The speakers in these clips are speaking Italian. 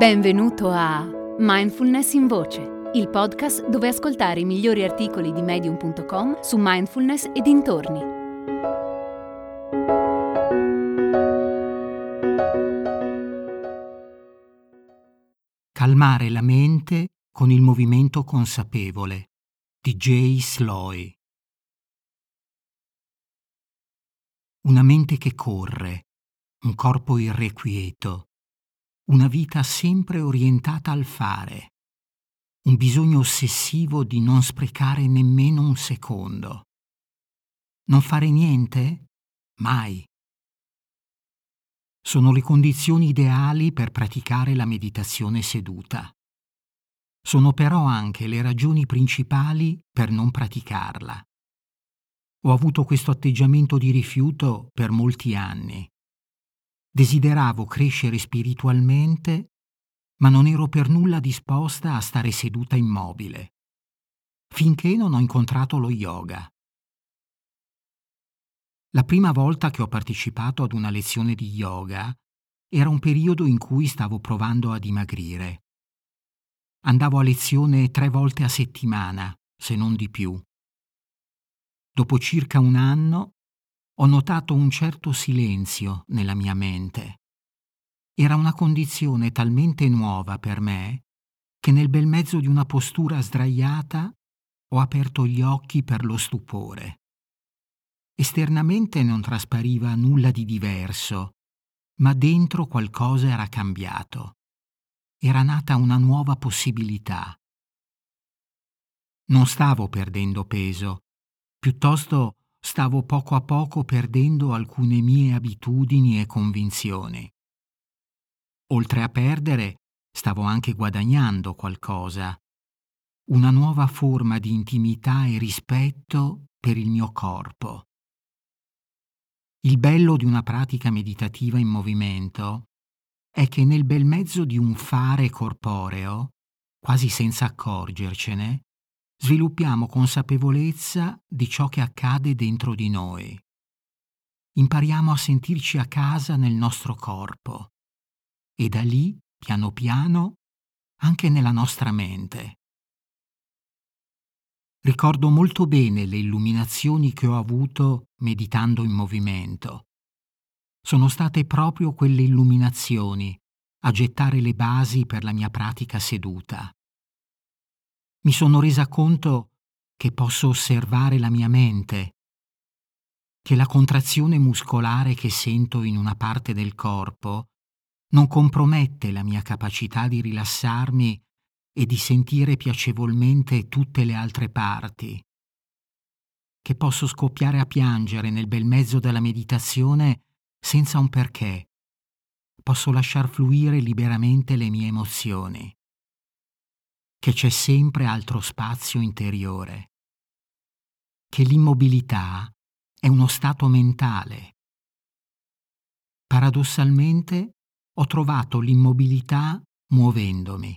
Benvenuto a Mindfulness in Voce, il podcast dove ascoltare i migliori articoli di medium.com su mindfulness e dintorni. Calmare la mente con il movimento consapevole di Jay Sloy. Una mente che corre, un corpo irrequieto, una vita sempre orientata al fare, un bisogno ossessivo di non sprecare nemmeno un secondo. Non fare niente? Mai. Sono le condizioni ideali per praticare la meditazione seduta. Sono però anche le ragioni principali per non praticarla. Ho avuto questo atteggiamento di rifiuto per molti anni Desideravo crescere spiritualmente, ma non ero per nulla disposta a stare seduta immobile, finché non ho incontrato lo yoga. La prima volta che ho partecipato ad una lezione di yoga era un periodo in cui stavo provando a dimagrire. Andavo a lezione tre volte a settimana, se non di più. Dopo circa un anno ho notato un certo silenzio nella mia mente. Era una condizione talmente nuova per me che nel bel mezzo di una postura sdraiata ho aperto gli occhi per lo stupore. Esternamente non traspariva nulla di diverso, ma dentro qualcosa era cambiato. Era nata una nuova possibilità. Non stavo perdendo peso, piuttosto stavo poco a poco perdendo alcune mie abitudini e convinzioni. Oltre a perdere, stavo anche guadagnando qualcosa, una nuova forma di intimità e rispetto per il mio corpo. Il bello di una pratica meditativa in movimento è che nel bel mezzo di un fare corporeo, quasi senza accorgercene, sviluppiamo consapevolezza di ciò che accade dentro di noi. Impariamo a sentirci a casa nel nostro corpo e da lì, piano piano, anche nella nostra mente. Ricordo molto bene le illuminazioni che ho avuto meditando in movimento. Sono state proprio quelle illuminazioni a gettare le basi per la mia pratica seduta mi sono resa conto che posso osservare la mia mente, che la contrazione muscolare che sento in una parte del corpo non compromette la mia capacità di rilassarmi e di sentire piacevolmente tutte le altre parti, che posso scoppiare a piangere nel bel mezzo della meditazione senza un perché, posso lasciar fluire liberamente le mie emozioni che c'è sempre altro spazio interiore, che l'immobilità è uno stato mentale. Paradossalmente ho trovato l'immobilità muovendomi.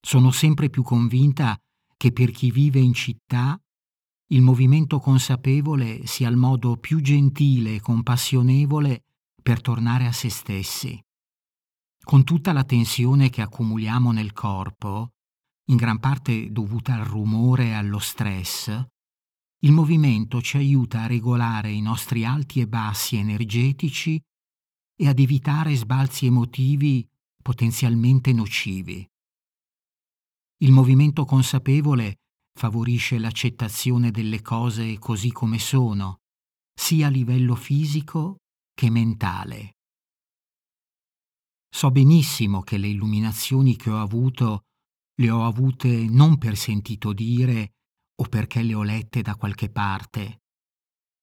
Sono sempre più convinta che per chi vive in città il movimento consapevole sia il modo più gentile e compassionevole per tornare a se stessi. Con tutta la tensione che accumuliamo nel corpo, in gran parte dovuta al rumore e allo stress, il movimento ci aiuta a regolare i nostri alti e bassi energetici e ad evitare sbalzi emotivi potenzialmente nocivi. Il movimento consapevole favorisce l'accettazione delle cose così come sono, sia a livello fisico che mentale. So benissimo che le illuminazioni che ho avuto le ho avute non per sentito dire o perché le ho lette da qualche parte.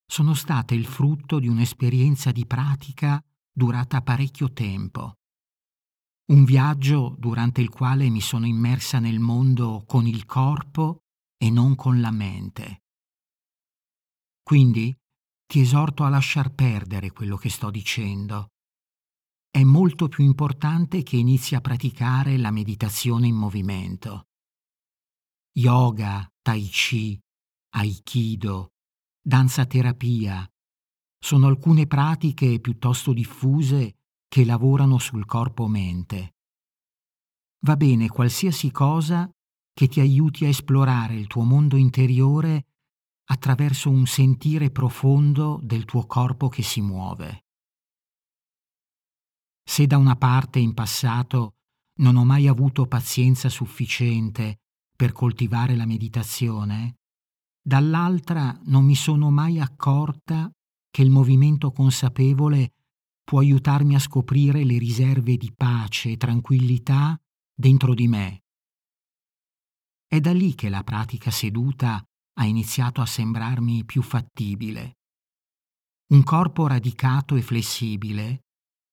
Sono state il frutto di un'esperienza di pratica durata parecchio tempo. Un viaggio durante il quale mi sono immersa nel mondo con il corpo e non con la mente. Quindi ti esorto a lasciar perdere quello che sto dicendo è molto più importante che inizi a praticare la meditazione in movimento. Yoga, tai chi, aikido, danza terapia sono alcune pratiche piuttosto diffuse che lavorano sul corpo-mente. Va bene qualsiasi cosa che ti aiuti a esplorare il tuo mondo interiore attraverso un sentire profondo del tuo corpo che si muove. Se da una parte in passato non ho mai avuto pazienza sufficiente per coltivare la meditazione, dall'altra non mi sono mai accorta che il movimento consapevole può aiutarmi a scoprire le riserve di pace e tranquillità dentro di me. È da lì che la pratica seduta ha iniziato a sembrarmi più fattibile. Un corpo radicato e flessibile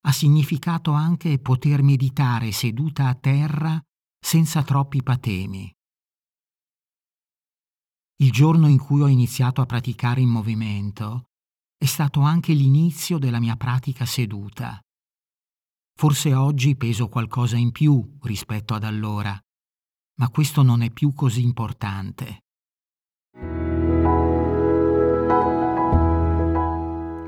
ha significato anche poter meditare seduta a terra senza troppi patemi. Il giorno in cui ho iniziato a praticare in movimento è stato anche l'inizio della mia pratica seduta. Forse oggi peso qualcosa in più rispetto ad allora, ma questo non è più così importante.